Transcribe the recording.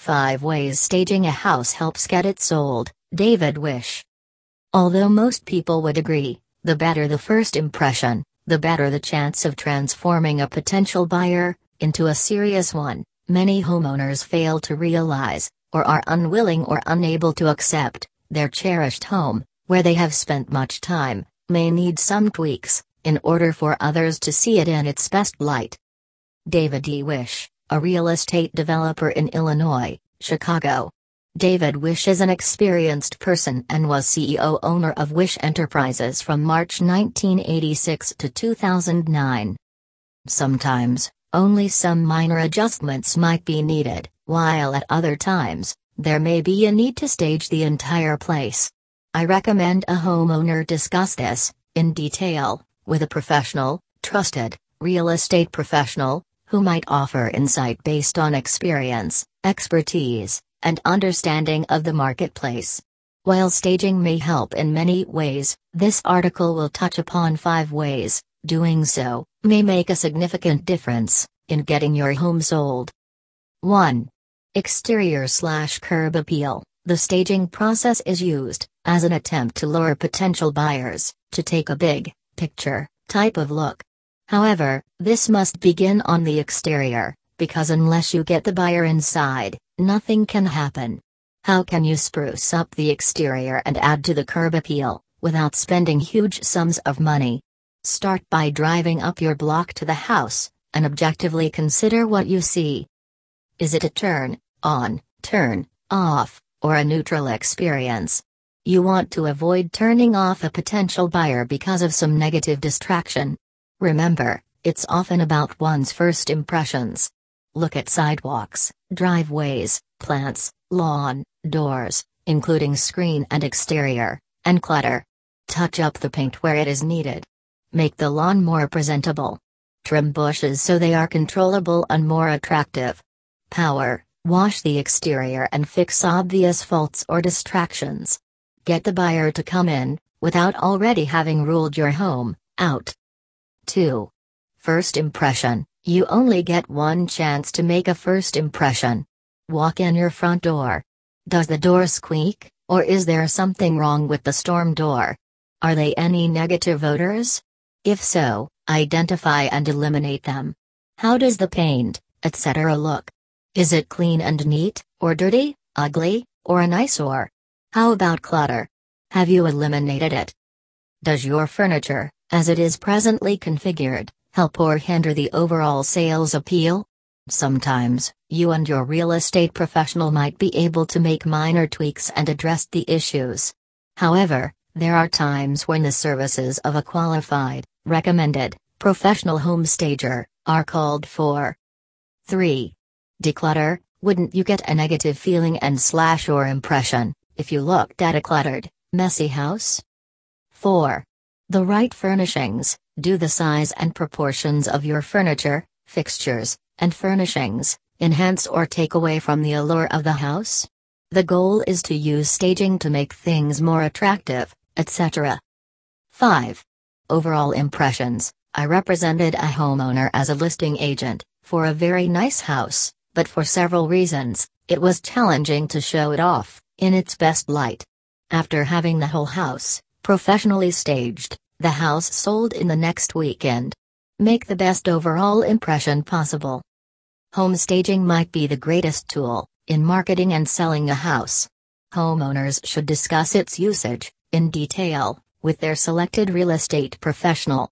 5 Ways Staging a House Helps Get It Sold, David Wish. Although most people would agree, the better the first impression, the better the chance of transforming a potential buyer into a serious one, many homeowners fail to realize, or are unwilling or unable to accept, their cherished home, where they have spent much time, may need some tweaks, in order for others to see it in its best light. David D. Wish a real estate developer in Illinois, Chicago. David Wish is an experienced person and was CEO owner of Wish Enterprises from March 1986 to 2009. Sometimes, only some minor adjustments might be needed, while at other times, there may be a need to stage the entire place. I recommend a homeowner discuss this, in detail, with a professional, trusted, real estate professional, who might offer insight based on experience, expertise, and understanding of the marketplace. While staging may help in many ways, this article will touch upon five ways, doing so may make a significant difference in getting your home sold. 1. Exterior slash curb appeal. The staging process is used as an attempt to lure potential buyers to take a big picture type of look However, this must begin on the exterior, because unless you get the buyer inside, nothing can happen. How can you spruce up the exterior and add to the curb appeal, without spending huge sums of money? Start by driving up your block to the house, and objectively consider what you see. Is it a turn, on, turn, off, or a neutral experience? You want to avoid turning off a potential buyer because of some negative distraction. Remember, it's often about one's first impressions. Look at sidewalks, driveways, plants, lawn, doors, including screen and exterior, and clutter. Touch up the paint where it is needed. Make the lawn more presentable. Trim bushes so they are controllable and more attractive. Power, wash the exterior and fix obvious faults or distractions. Get the buyer to come in, without already having ruled your home out. 2. First impression You only get one chance to make a first impression. Walk in your front door. Does the door squeak, or is there something wrong with the storm door? Are they any negative odors? If so, identify and eliminate them. How does the paint, etc. look? Is it clean and neat, or dirty, ugly, or an eyesore? How about clutter? Have you eliminated it? Does your furniture, as it is presently configured, help or hinder the overall sales appeal? Sometimes, you and your real estate professional might be able to make minor tweaks and address the issues. However, there are times when the services of a qualified, recommended, professional home stager are called for. 3. Declutter Wouldn't you get a negative feeling and slash or impression if you looked at a cluttered, messy house? 4. The right furnishings, do the size and proportions of your furniture, fixtures, and furnishings, enhance or take away from the allure of the house? The goal is to use staging to make things more attractive, etc. 5. Overall impressions I represented a homeowner as a listing agent for a very nice house, but for several reasons, it was challenging to show it off in its best light. After having the whole house, Professionally staged, the house sold in the next weekend. Make the best overall impression possible. Home staging might be the greatest tool in marketing and selling a house. Homeowners should discuss its usage, in detail, with their selected real estate professional.